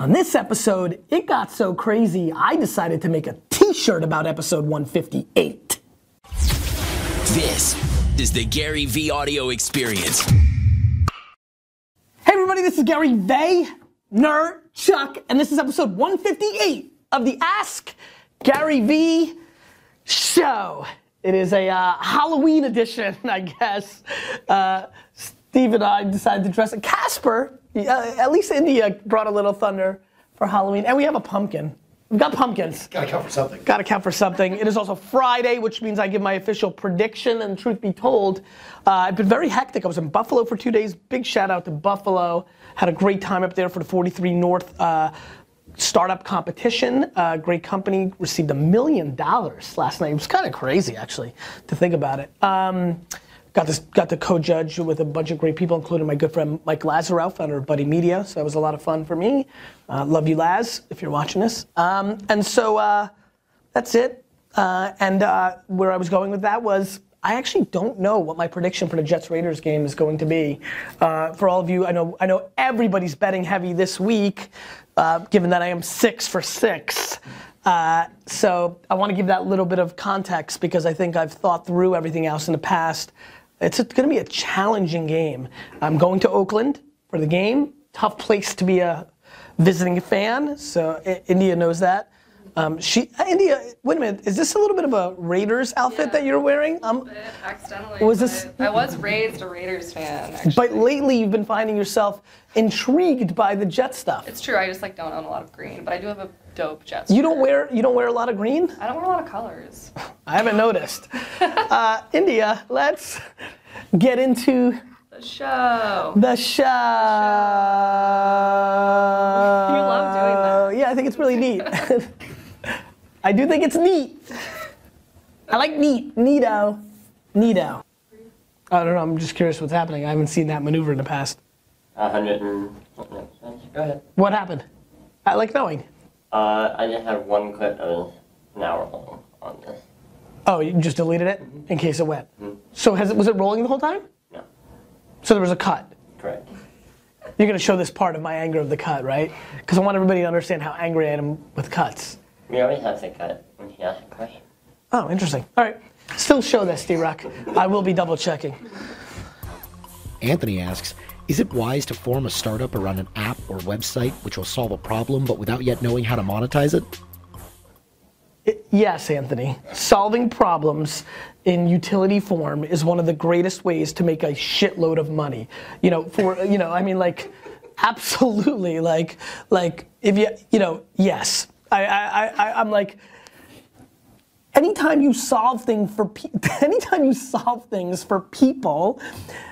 On this episode, it got so crazy, I decided to make a t shirt about episode 158. This is the Gary Vee audio experience. Hey, everybody, this is Gary Vay, Ner, Chuck, and this is episode 158 of the Ask Gary Vee show. It is a uh, Halloween edition, I guess. Uh, Steve and I decided to dress it. Casper, uh, at least India brought a little thunder for Halloween, and we have a pumpkin. We've got pumpkins. Gotta count for something. Got to count for something. It is also Friday, which means I give my official prediction. And truth be told, uh, I've been very hectic. I was in Buffalo for two days. Big shout out to Buffalo. Had a great time up there for the 43 North uh, startup competition. Uh, great company. Received a million dollars last night. It was kind of crazy, actually, to think about it. Um, got this, got to co-judge with a bunch of great people, including my good friend Mike Lazerow, founder of Buddy Media. So that was a lot of fun for me. Uh, love you, Laz, if you're watching this. Um, and so uh, that's it. Uh, and uh, where I was going with that was. I actually don't know what my prediction for the Jets Raiders game is going to be. Uh, for all of you, I know I know everybody's betting heavy this week, uh, given that I am six for six. Uh, so I want to give that little bit of context because I think I've thought through everything else in the past. It's going to be a challenging game. I'm going to Oakland for the game. Tough place to be a visiting fan, so India knows that. Um, she, India, wait a minute, is this a little bit of a Raiders outfit Yeah. that you're wearing? Um, accidentally. Was this- I was raised a Raiders fan. Actually. but lately you've been finding yourself intrigued by the Jet stuff. it's true. I just like don't own a lot of green, but I do have a dope Jets. You don't wear you don't wear a lot of green. I don't wear a lot of colors. I haven't noticed. uh, India, let's get into The show. the show. You love doing that. Yeah, I think it's really neat. I do think it's neat. I like neat, neato, neato. I don't know. I'm just curious what's happening. I haven't seen that maneuver in the past. A hundred and no, go ahead. What happened? I like knowing. Uh, I just had one clip that was an hour long on this. Oh, you just deleted it in case it went. So has it, was it rolling the whole time? No, So there was a cut. correct. You're gonna show this part of my anger of the cut, right? Because I want everybody to understand how angry I am with cuts. We always have to cut when he asks a question. Oh, interesting. All right. Still show this, D-Rock. I will be double checking. Anthony asks, is it wise to form a startup around an app or website which will solve a problem but without yet knowing how to monetize it? Yes, Anthony. Solving problems in utility form is one of the greatest ways to make a shitload of money. You know, for you know, I mean, like, absolutely, like, like if you, you know, yes. I, I, I, I'm like, anytime you solve things for pe- anytime you solve things for people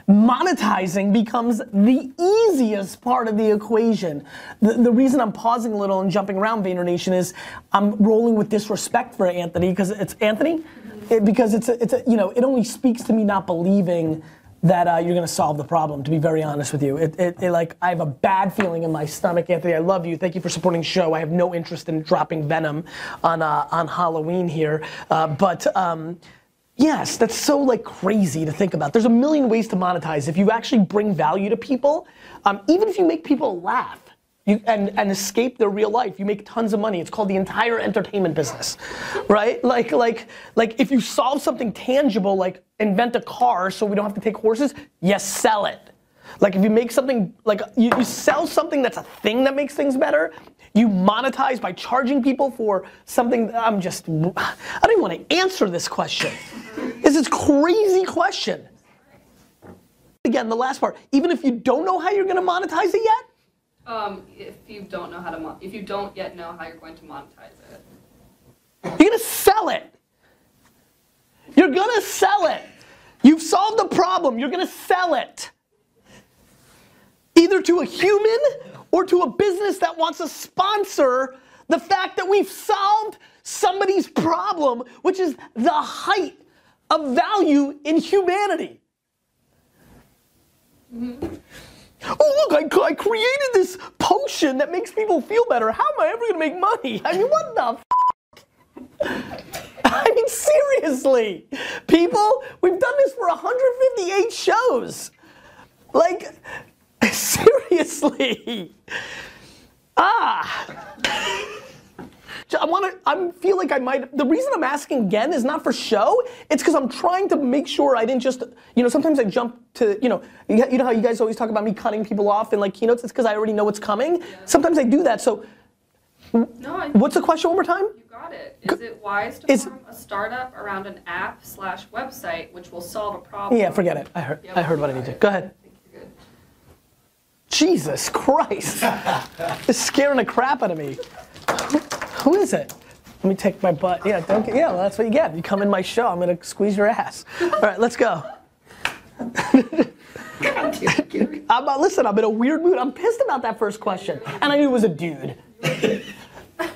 monetizing becomes the easiest part of the equation. The, the reason i'm pausing a little and jumping around vayner nation is i'm rolling with disrespect for anthony because it's anthony It- because it's a, it's a, you know it only speaks to me not believing that uh, you're going to solve the problem to be very honest with you. It, it, it, like i have a bad feeling in my stomach anthony. I love you. Thank you for supporting the show. I have no interest in dropping venom on uh, on halloween here. Uh, but um, yes that's so like crazy to think about. There's a million ways to monetize. If you actually bring value to people um, even if you make people laugh you, and, and escape their real life. You make tons of money. It's called the entire entertainment business, right? Like, like, like if you solve something tangible, like invent a car so we don't have to take horses, yes, sell it. Like if you make something, like you, you sell something that's a thing that makes things better, you monetize by charging people for something. I'm just, I don't even want to answer this question. This is crazy question. Again, the last part. Even if you don't know how you're going to monetize it yet, Um, if you don't know how to, mon- if you don't yet know how you're going to monetize it, You're gonna sell it. You're gonna sell it. You've solved the problem. You're gonna sell it. Either to a human or to a business that wants to sponsor the fact that we've solved somebody's problem, which is the height of value in humanity. Oh, look, I, I created this potion that makes people feel better. How am I ever gonna make money? I mean, what the f? I mean, seriously, people, we've done this for 158 shows. Like, seriously. Ah, want to. I feel like I might. The reason I'm asking again is not for show. It's because I'm trying to make sure I didn't just. You know, sometimes I jump to. You know, you know how you guys always talk about me cutting people off in like keynotes. It's because I already know what's coming. Sometimes I do that. So, No, I, what's the question one more time? you got it. Is it wise to Is- form a startup around an app slash website which will solve a problem? Yeah, forget it. I heard. I heard what I need to. Go ahead. I think you're good. Jesus Christ! it's scaring the crap out of me. Who- is it? Let me take my butt. Yeah, don't get, yeah, well, that's what you get. You come in my show, I'm gonna squeeze your ass. All right, let's go. I'm not, listen, I'm in a weird mood. I'm pissed about that first question. And I knew it was a dude.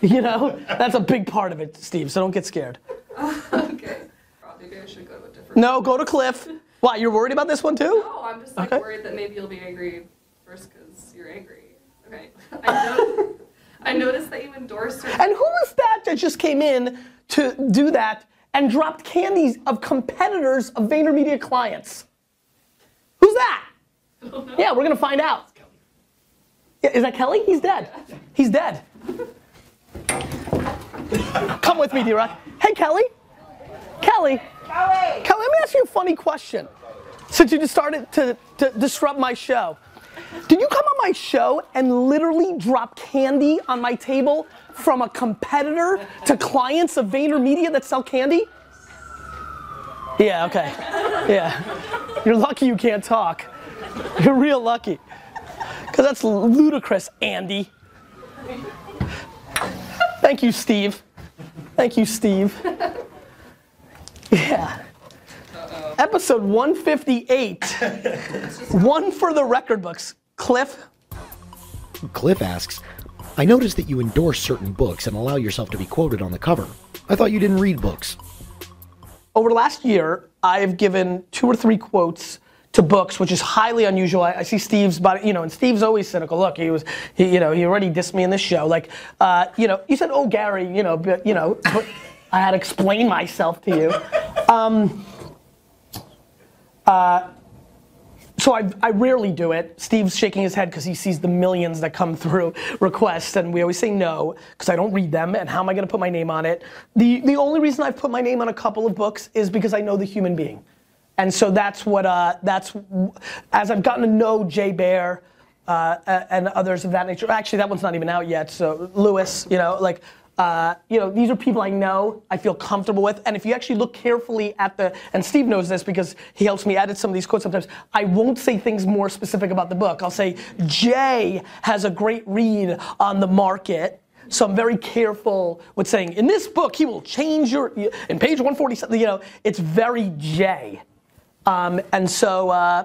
you know? That's a big part of it, Steve, so don't get scared. Okay. Probably maybe I should go to a different. No, go to Cliff. Why, you're worried about this one too? No, I'm just like Okay. worried that maybe you'll be angry first because you're angry. Okay. I, know, I noticed that you endorsed certain. And who that that just came in to do that and dropped candies of competitors of VaynerMedia clients? Who's that? Yeah, we're gonna find out. Yeah, is that Kelly? He's dead. He's dead. Come with me, D-Rock. Hey, Kelly. Kelly. Kelly. Kelly, let me ask you a funny question. Since you just started to, to disrupt my show. Did you come on my show and literally drop candy on my table from a competitor to clients of VaynerMedia that sell candy? Yeah, okay. Yeah. You're lucky you can't talk. You're real lucky. Because that's ludicrous, Andy. Thank you, Steve. Thank you, Steve. Yeah. Episode 158. One for the record books. Cliff, Cliff asks, I noticed that you endorse certain books and allow yourself to be quoted on the cover. I thought you didn't read books. over the last year, I have given two or three quotes to books, which is highly unusual. I, I see Steve's body, you know, and Steve's always cynical. Look, he was, he, you know, he already dissed me in this show. Like, uh, you know, you said, oh, Gary, you know, but, you know, but I had to explain myself to you. Um, uh, so I, I rarely do it. Steve's shaking his head because he sees the millions that come through requests, and we always say no because I don't read them. And how am I going to put my name on it? The the only reason I've put my name on a couple of books is because I know the human being, and so that's what uh, that's as I've gotten to know Jay Baer uh, and others of that nature. Actually, that one's not even out yet. So Lewis, you know, like. Uh, you know, these are people I know, I feel comfortable with, and if you actually look carefully at the, and Steve knows this because he helps me edit some of these quotes sometimes, I won't say things more specific about the book. I'll say, Jay has a great read on the market, so I'm very careful with saying, in this book, he will change your, in page 147, you know, it's very Jay. Um, and so uh,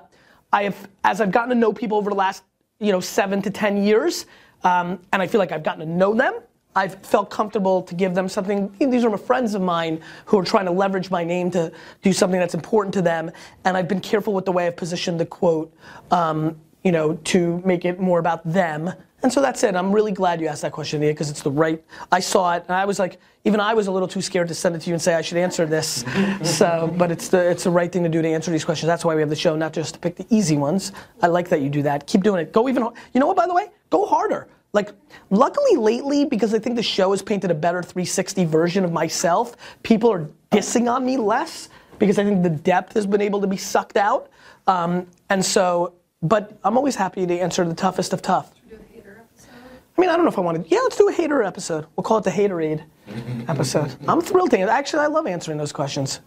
I have, as I've gotten to know people over the last, you know, seven to ten years, um, and I feel like I've gotten to know them, I've felt comfortable to give them something. These are my friends of mine who are trying to leverage my name to do something that's important to them, and I've been careful with the way I've positioned the quote, um, you know, to make it more about them. And so that's it. I'm really glad you asked that question, Nia, because it's the right. I saw it, and I was like, even I was a little too scared to send it to you and say I should answer this. so, but it's the it's the right thing to do to answer these questions. That's why we have the show, not just to pick the easy ones. I like that you do that. Keep doing it. Go even. You know what? By the way, go harder. Like, luckily lately, because I think the show has painted a better 360 version of myself, people are dissing on me less because I think the depth has been able to be sucked out. Um, and so, but I'm always happy to answer the toughest of tough. Do a hater episode. I mean, I don't know if I want to. Yeah, let's do a hater episode. We'll call it the Haterade episode. I'm thrilled to. Actually, I love answering those questions.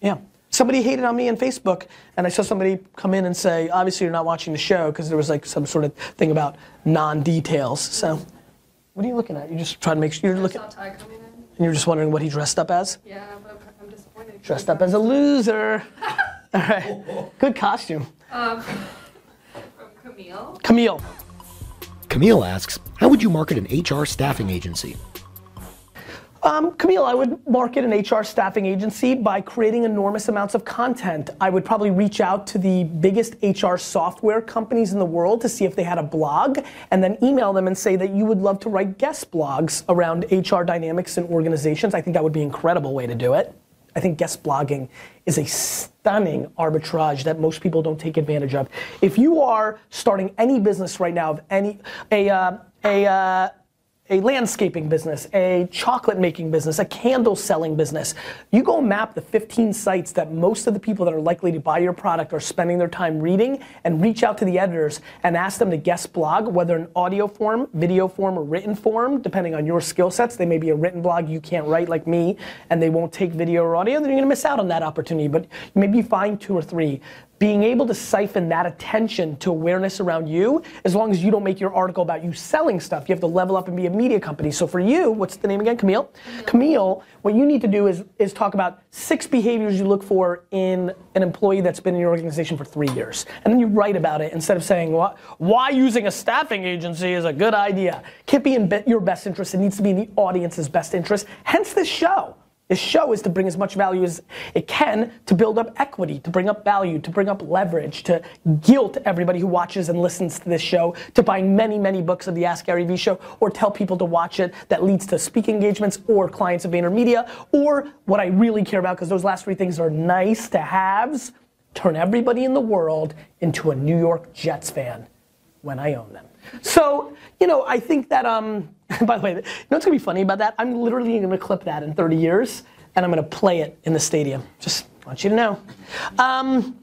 Yeah. Somebody hated on me on Facebook, and I saw somebody come in and say, obviously you're not watching the show because there was like some sort of thing about non-details. So, what are you looking at? You're just trying to make sure you're I looking, saw Ty coming in. and you're just wondering what he dressed up as. Yeah, but I'm disappointed. Dressed up as a loser. All right. Good costume. Um, from Camille. Camille. Camille asks, How would you market an HR staffing agency? Um, Camille, I would market an HR staffing agency by creating enormous amounts of content. I would probably reach out to the biggest HR software companies in the world to see if they had a blog, and then email them and say that you would love to write guest blogs around HR dynamics in organizations. I think that would be an incredible way to do it. I think guest blogging is a stunning arbitrage that most people don't take advantage of. If you are starting any business right now of any a uh, a uh, a landscaping business, a chocolate making business, a candle selling business. You go map the 15 sites that most of the people that are likely to buy your product are spending their time reading and reach out to the editors and ask them to guest blog, whether in audio form, video form, or written form, depending on your skill sets. They may be a written blog you can't write like me and they won't take video or audio, then you're gonna miss out on that opportunity. But maybe find two or three being able to siphon that attention to awareness around you, as long as you don't make your article about you selling stuff, you have to level up and be a media company. So for you, what's the name again? Camille? Camille, what you need to do is, is talk about six behaviors you look for in an employee that's been in your organization for three years. And then you write about it instead of saying, well, why using a staffing agency is a good idea. Can't be in be- your best interest, it needs to be in the audience's best interest. Hence this show. This show is to bring as much value as it can to build up equity, to bring up value, to bring up leverage, to guilt everybody who watches and listens to this show to buy many, many books of the Ask Gary Vee show, or tell people to watch it that leads to speaking engagements or clients of VaynerMedia, or what I really care about, because those last three things are nice to haves, turn everybody in the world into a New York Jets fan when I own them. So, you know, I think that, um, by the way, you know what's gonna be funny about that? I'm literally gonna clip that in 30 years and I'm gonna play it in the stadium. Just want you to know. Um,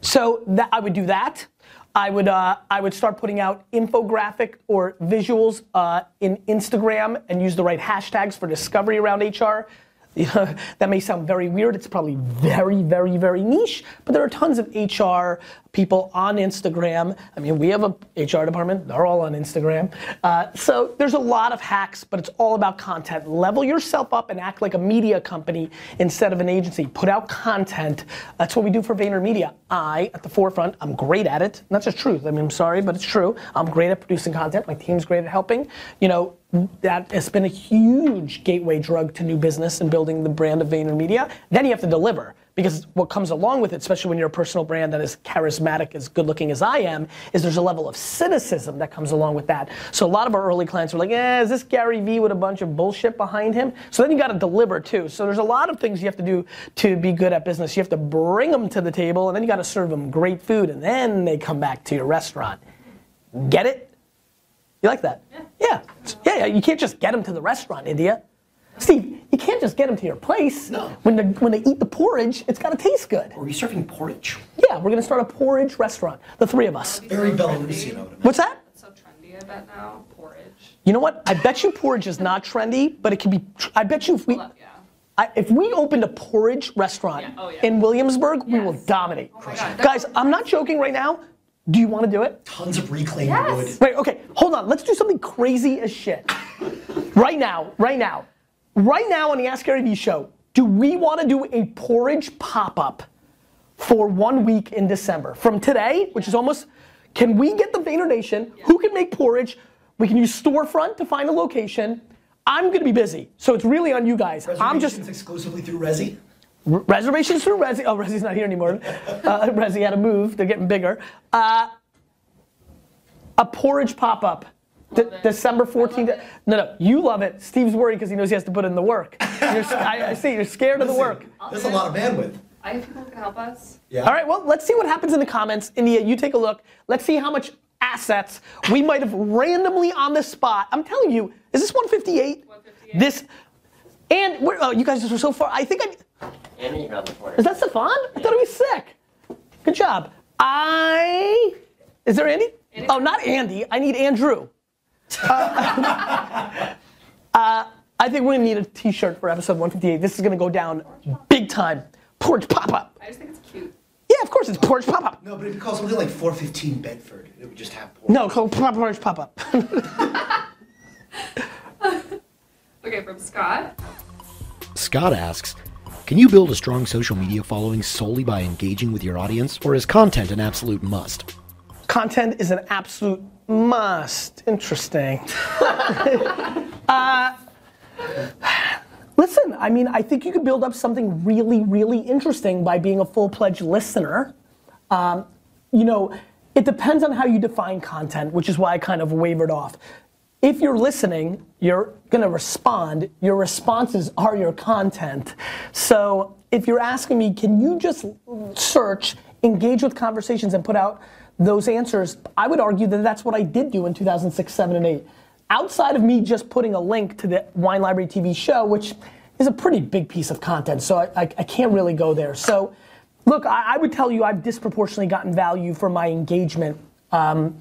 so that I would do that. I would uh, I would start putting out infographic or visuals uh, in Instagram and use the right hashtags for discovery around HR. You know, that may sound very weird. It's probably very, very, very niche, but there are tons of HR people on Instagram. I mean, we have a HR department. They're all on Instagram. Uh, so there's a lot of hacks, but it's all about content. Level yourself up and act like a media company instead of an agency. Put out content. That's what we do for VaynerMedia. I, at the forefront, I'm great at it. And that's just truth. I mean, I'm sorry, but it's true. I'm great at producing content. My team's great at helping. You know, that has been a huge gateway drug to new business and building the brand of VaynerMedia. Then you have to deliver because what comes along with it, especially when you're a personal brand that is charismatic, as good looking as I am, is there's a level of cynicism that comes along with that. So a lot of our early clients were like, eh, is this Gary Vee with a bunch of bullshit behind him? So then you got to deliver too. So there's a lot of things you have to do to be good at business. You have to bring them to the table, and then you got to serve them great food, and then they come back to your restaurant. Get it? You like that? Yeah. Yeah. Yeah, yeah. You can't just get them to the restaurant, India. Steve, you can't just get them to your place. No. When they when they eat the porridge, it's got to taste good. Are you serving porridge? Yeah, we're gonna start a porridge restaurant. The three of us. Very Belarusian of it. What's that? It's so trendy, I bet now. Porridge. You know what? I bet you porridge is not trendy, but it can be. tr- I bet you if we, Well, yeah. I, if we opened a porridge restaurant Yeah, oh, yeah. in Williamsburg, we will dominate. Oh Guys, I'm not joking right now. Do you want to do it? Tons of reclaimed Yes. wood. Wait, okay, hold on. Let's do something crazy as shit. right now, right now, right now on the Ask Gary Vee show, do we want to do a porridge pop-up for one week in December? From today, which is almost, can we get the Vayner Nation? Who can make porridge? We can use storefront to find a location. I'm gonna be busy, so it's really on you guys. I'm just Reservations exclusively through Resy. R- reservations through Resy. Oh, Resy's not here anymore. Uh, Resy had to move. They're getting bigger. Uh, a porridge pop up. De- December 14th. it. No, no, you love it. Steve's worried because he knows he has to put in the work. You're, s- I, I see, you're scared of the work. That's a lot of bandwidth. I have people who can help us. Yeah. All right, well, let's see what happens in the comments. India, you take a look. Let's see how much assets we might have randomly on the spot. I'm telling you, is this 158? 158. This, and we're, oh, you guys are so far. I think I, Andy around the corner. Is that Stefan? I thought he was sick. Good job. I. Is there Andy? Andy. Oh, not Andy. I need Andrew. Uh, uh, I think we're gonna need a T-shirt for episode 158. This is gonna go down big time. Porch pop up. I just think it's cute. Yeah, of course it's porch pop up. No, but if you call something like 415 Bedford, it would just have porch. No, called porch pop up. Okay, from Scott. Scott asks, can you build a strong social media following solely by engaging with your audience, or is content an absolute must? Content is an absolute must. Interesting. uh, listen, I mean, I think you could build up something really, really interesting by being a full-pledged listener. Um, you know, it depends on how you define content, which is why I kind of wavered off. If you're listening, you're gonna respond. Your responses are your content. So if you're asking me, can you just search, engage with conversations, and put out those answers? I would argue that that's what I did do in 2006, 7, and 8. outside of me just putting a link to the Wine Library TV show, which is a pretty big piece of content, so I, I, I can't really go there. So, look, I, I, would tell you I've disproportionately gotten value for my engagement. Um,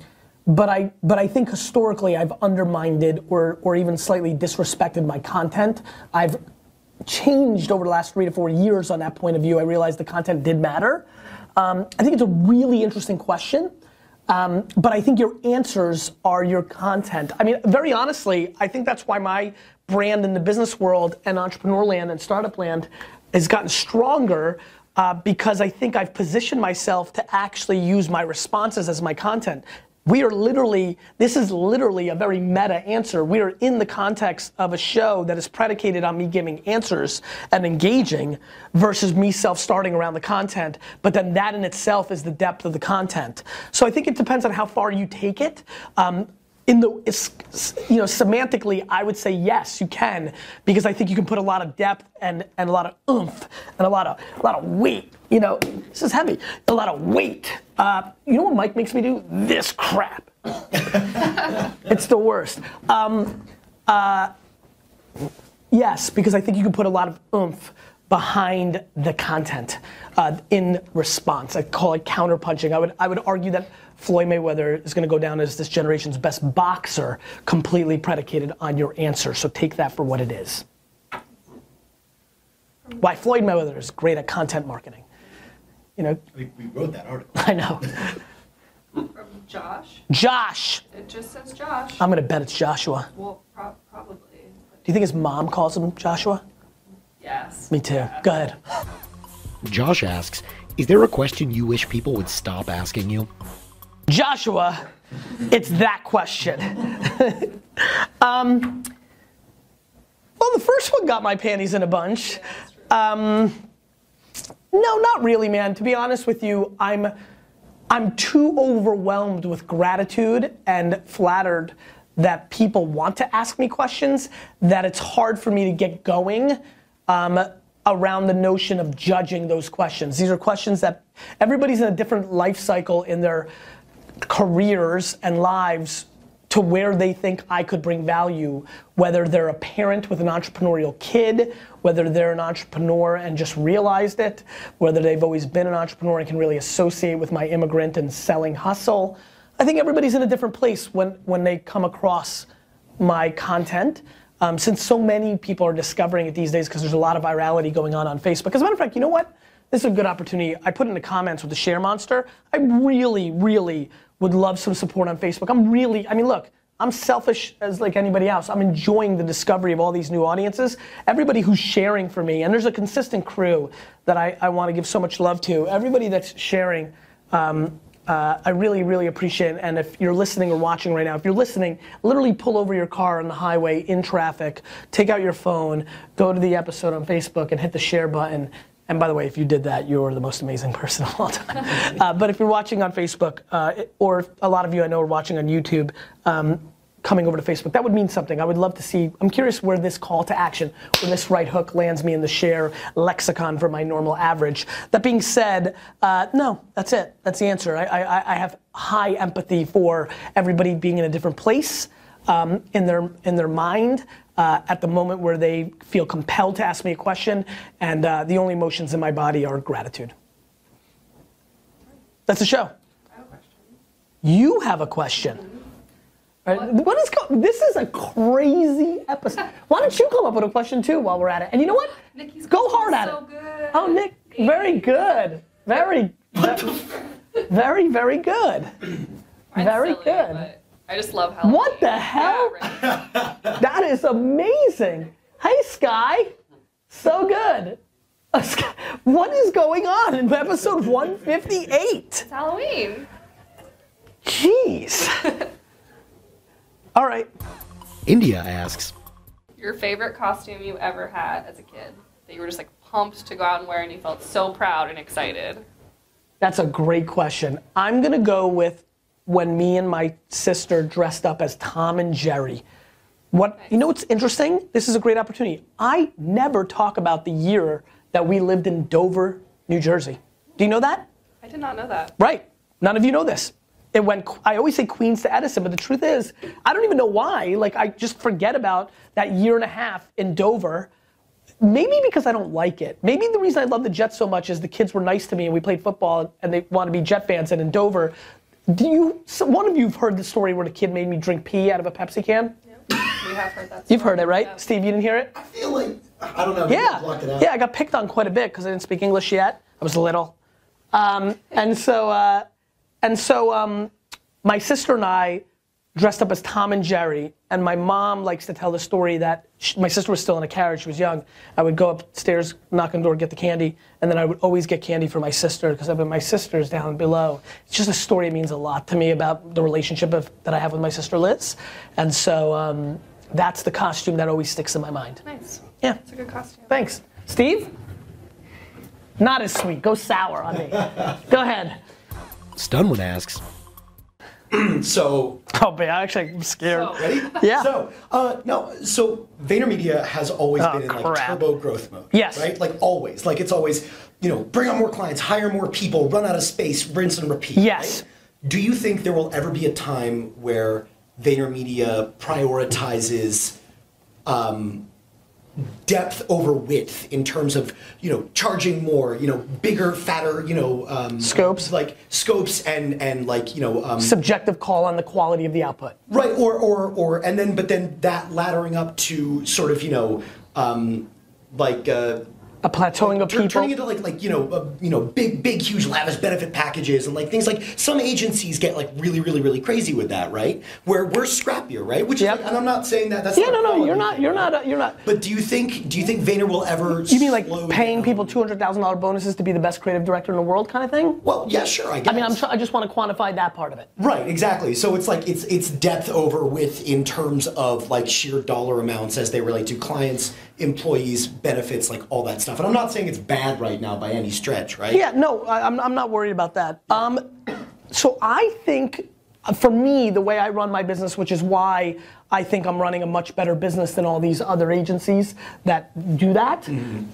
but I, but I think historically I've undermined or, or even slightly disrespected my content. I've changed over the last three to four years on that point of view. I realized the content did matter. Um, I think it's a really interesting question. Um, but I think your answers are your content. I mean, very honestly, I think that's why my brand in the business world and entrepreneur land and startup land has gotten stronger uh, because I think I've positioned myself to actually use my responses as my content. We are literally, this is literally a very meta answer. We are in the context of a show that is predicated on me giving answers and engaging versus me self starting around the content. But then that in itself is the depth of the content. So I think it depends on how far you take it. Um, in the you know semantically i would say yes you can because i think you can put a lot of depth and and a lot of oomph and a lot of a lot of weight you know this is heavy. A lot of weight. Uh, you know what mike makes me do? This crap. It's the worst. Um, uh, yes because i think you can put a lot of oomph behind the content uh, in response. I call it counterpunching. I would i would argue that Floyd Mayweather is going to go down as this generation's best boxer, completely predicated on your answer. So take that for what it is. Why Floyd Mayweather is great at content marketing. You know. We, we wrote that article. I know. From Josh. Josh. It just says Josh. I'm gonna bet it's Joshua. Well, pro- probably. Do you think his mom calls him Joshua? Yes. Me too. Yeah. Go ahead. Josh asks, is there a question you wish people would stop asking you? Joshua, it's that question. um, well, the first one got my panties in a bunch. Um, no, not really, man. To be honest with you, I'm I'm too overwhelmed with gratitude and flattered that people want to ask me questions that it's hard for me to get going um, around the notion of judging those questions. These are questions that everybody's in a different life cycle in their careers and lives to where they think I could bring value, whether they're a parent with an entrepreneurial kid, whether they're an entrepreneur and just realized it, whether they've always been an entrepreneur and can really associate with my immigrant and selling hustle. I think everybody's in a different place when, when they come across my content. Um, since so many people are discovering it these days because there's a lot of virality going on on Facebook. As a matter of fact, you know what? This is a good opportunity. I put in the comments with the share monster. I really, really would love some support on Facebook. I'm really, I mean, look, I'm selfish as like anybody else. I'm enjoying the discovery of all these new audiences. Everybody who's sharing for me, and there's a consistent crew that I, I want to give so much love to. Everybody that's sharing, um, uh, I really, really appreciate. And if you're listening or watching right now, if you're listening, literally pull over your car on the highway in traffic, take out your phone, go to the episode on Facebook, and hit the share button. And by the way, if you did that, you're the most amazing person of all time. uh, but if you're watching on Facebook, uh, or a lot of you I know are watching on YouTube, um, coming over to Facebook, that would mean something. I would love to see, I'm curious where this call to action, where this right hook lands me in the share lexicon for my normal average. That being said, uh, no, that's it. That's the answer. I, I, I have high empathy for everybody being in a different place um, in, their, in their mind uh, at the moment where they feel compelled to ask me a question, and uh, the only emotions in my body are gratitude. That's the show. I have a question. You have a question. All right, what is co- this is a crazy episode. Why don't you come up with a question too while we're at it? And you know what? Nikki's Go hard at so it. good. Oh, Nick, very good. Very, very, very good. Mine's very silly, good. but I just love Halloween. What the hell? Yeah, right. That is amazing. Hey, Sky. So good. Uh, Sky- What is going on in episode 158? It's Halloween. Jeez. All right. India asks, Your favorite costume you ever had as a kid that you were just like pumped to go out and wear and you felt so proud and excited. That's a great question. I'm gonna go with when me and my sister dressed up as Tom and Jerry. What you know what's interesting? This is a great opportunity. I never talk about the year that we lived in Dover, New Jersey. Do you know that? I did not know that. Right. None of you know this. It went. I always say Queens to Edison, but the truth is, I don't even know why. Like I just forget about that year and a half in Dover. Maybe because I don't like it. Maybe the reason I love the Jets so much is the kids were nice to me and we played football and they want to be Jet fans. And in Dover, do you? So one of you've heard the story where the kid made me drink pee out of a Pepsi can. We have heard that. You've heard it, right? Yeah. Steve, you didn't hear it? I feel like I don't know. maybe I it Yeah, out. yeah. I got picked on quite a bit because I didn't speak English yet. I was little, um, and so uh, and so um, my sister and I dressed up as Tom and Jerry. And my mom likes to tell the story that sh my sister was still in a carriage. She was young. I would go upstairs, knock on the door, get the candy, and then I would always get candy for my sister because I've been my sister's down below. It's just a story that means a lot to me about the relationship of, that I have with my sister Liz. And so um, that's the costume that always sticks in my mind. Nice. Yeah. It's a good costume. Thanks. Steve? Not as sweet. Go sour on me. Go ahead. Stunwood asks. so Oh, man, actually, I'm scared. So- ready? Yeah. So uh, no, so VaynerMedia has always Oh, been in like turbo growth mode. Yes. Right. Like always. Like it's always you know bring on more clients, hire more people, run out of space, rinse and repeat. Yes. right? Do you think there will ever be a time where VaynerMedia prioritizes um, depth over width in terms of you know charging more, you know bigger, fatter, you know um, Scopes. like scopes and and like you know um, Subjective call on the quality of the output. Right, or or or and then but then that laddering up to sort of you know um, like uh, A plateauing of tur- people. turning into like like you know uh, you know big big huge lavish benefit packages and like things like some agencies get like really really really crazy with that right where we're scrappier right which Yep. is like, and I'm not saying that that's yeah, not no, no, you're not, you're not, uh, you're not. But do you think do you think Vayner will ever? You mean like paying down? people $200,000 bonuses to be the best creative director in the world kind of thing? Well, yeah, sure. I guess. I mean, I'm try- I just want to quantify that part of it. Right, exactly. So it's like it's it's depth over width in terms of like sheer dollar amounts as they relate to clients, employees, benefits, like all that stuff. And I'm not saying it's bad right now by any stretch, right? Yeah, no, I, I'm, I'm not worried about that. Um, so I think, for me, the way I run my business, which is why I think I'm running a much better business than all these other agencies that do that,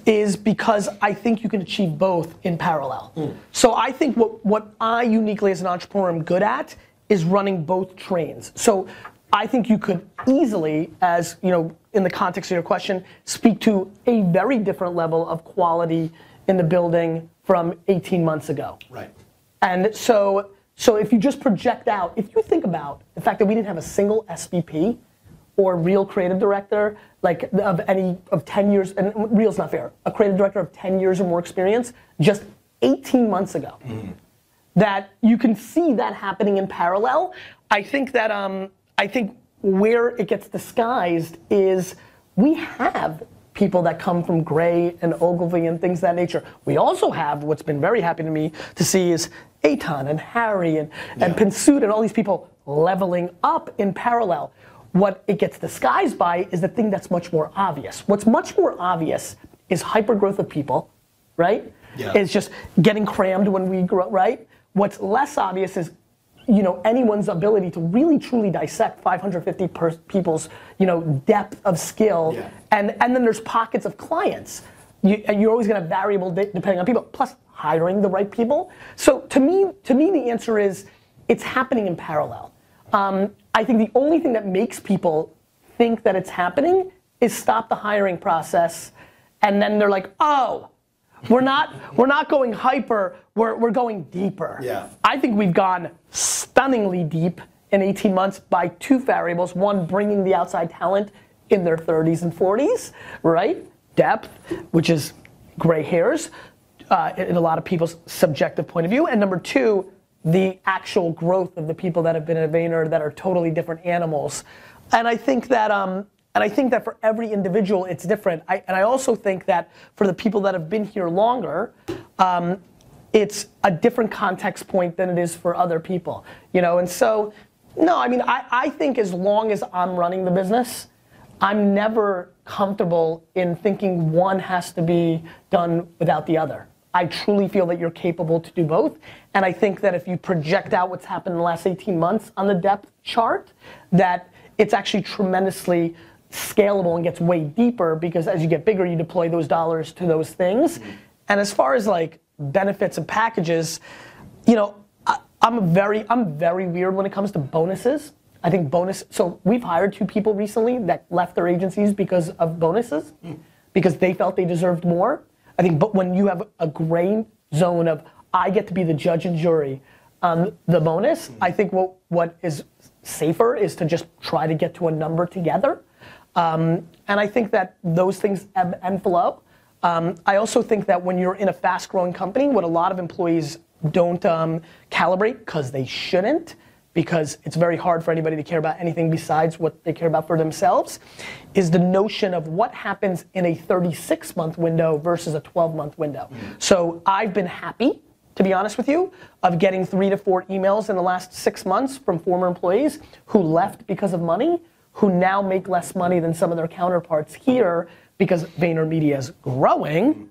is because I think you can achieve both in parallel. So I think what, what I uniquely as an entrepreneur am good at is running both trains. So I think you could easily, as you know, in the context of your question, speak to a very different level of quality in the building from 18 months ago. Right. And so, so if you just project out, if you think about the fact that we didn't have a single SVP or real creative director, like of any of 10 years, and real's not fair, a creative director of 10 years or more experience, just 18 months ago, that you can see that happening in parallel. I think that um, I think where it gets disguised is we have people that come from Grey and Ogilvy and things of that nature. We also have what's been very happy to me to see is Aton and Harry and, and Yeah. Pinsuit and all these people leveling up in parallel. What it gets disguised by is the thing that's much more obvious. What's much more obvious is hypergrowth of people, right? Yeah. It's just getting crammed when we grow, right? What's less obvious is, you know, anyone's ability to really truly dissect 550 per- people's, you know, depth of skill, Yeah. and and then there's pockets of clients. You, and you're always going to have variable de- depending on people. Plus, hiring the right people. So to me, to me, the answer is it's happening in parallel. Um, I think the only thing that makes people think that it's happening is stop the hiring process, and then they're like, oh, we're not we're not going hyper, we're, we're going deeper. Yeah. I think we've gone stunningly deep in 18 months by two variables. One, bringing the outside talent in their 30s and 40s, right? Depth, which is gray hairs uh, in a lot of people's subjective point of view. And number two, the actual growth of the people that have been at Vayner that are totally different animals. And I think that um, and I think that for every individual, it's different. I, and I also think that for the people that have been here longer, um, it's a different context point than it is for other people. You know, and so, no, I mean, I, I think as long as I'm running the business, I'm never comfortable in thinking one has to be done without the other. I truly feel that you're capable to do both. And I think that if you project out what's happened in the last 18 months on the depth chart, that it's actually tremendously scalable and gets way deeper because as you get bigger, you deploy those dollars to those things. Mm-hmm. And as far as like benefits and packages, you know, I, I'm very, I'm very weird when it comes to bonuses. I think bonus. So we've hired two people recently that left their agencies because of bonuses, hmm. because they felt they deserved more. I think, but when you have a gray zone of I get to be the judge and jury on the bonus, hmm. I think what what is safer is to just try to get to a number together. Um, and I think that those things ebb and flow. Um, I also think that when you're in a fast growing company, what a lot of employees don't um, calibrate, because they shouldn't, because it's very hard for anybody to care about anything besides what they care about for themselves, is the notion of what happens in a 36 month window versus a 12 month window. So I've been happy to be honest with you, of getting three to four emails in the last six months from former employees who left because of money, who now make less money than some of their counterparts here because VaynerMedia is growing,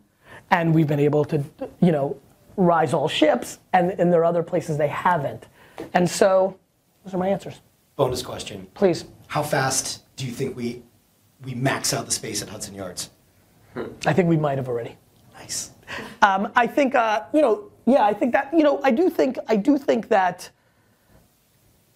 and we've been able to, you know, rise all ships, and, and there are other places they haven't. And so, those are my answers. Bonus question. Please. How fast do you think we we max out the space at Hudson Yards? I think we might have already. Nice. Um, I think, uh, you know, yeah, I think that, you know, I do think, I do think that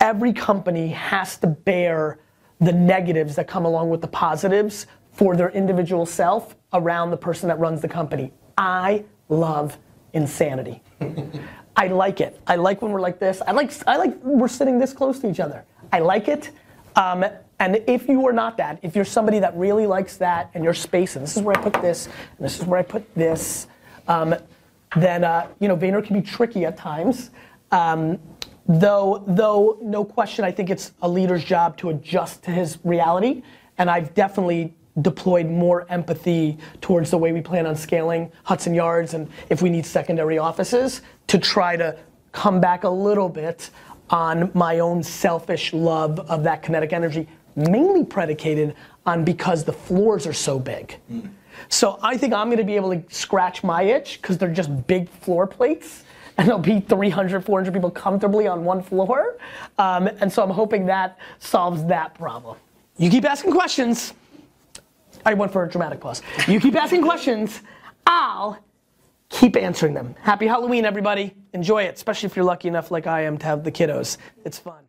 every company has to bear the negatives that come along with the positives for their individual self around the person that runs the company. I love insanity. I like it. I like when we're like this. I like I like we're sitting this close to each other. I like it. Um, and if you are not that, if you're somebody that really likes that and your space, and this is where I put this, and this is where I put this, um, then uh, you know Vayner can be tricky at times. Um, though, though, no question, I think it's a leader's job to adjust to his reality, and I've definitely deployed more empathy towards the way we plan on scaling Hudson Yards and if we need secondary offices to try to come back a little bit on my own selfish love of that kinetic energy, mainly predicated on because the floors are so big. Hmm. So I think I'm gonna be able to scratch my itch because they're just big floor plates and there'll be 300, 400 people comfortably on one floor. Um, and so I'm hoping that solves that problem. You keep asking questions. I went for a dramatic pause. You keep asking questions, I'll keep answering them. Happy Halloween, everybody. Enjoy it, especially if you're lucky enough, like I am, to have the kiddos. It's fun.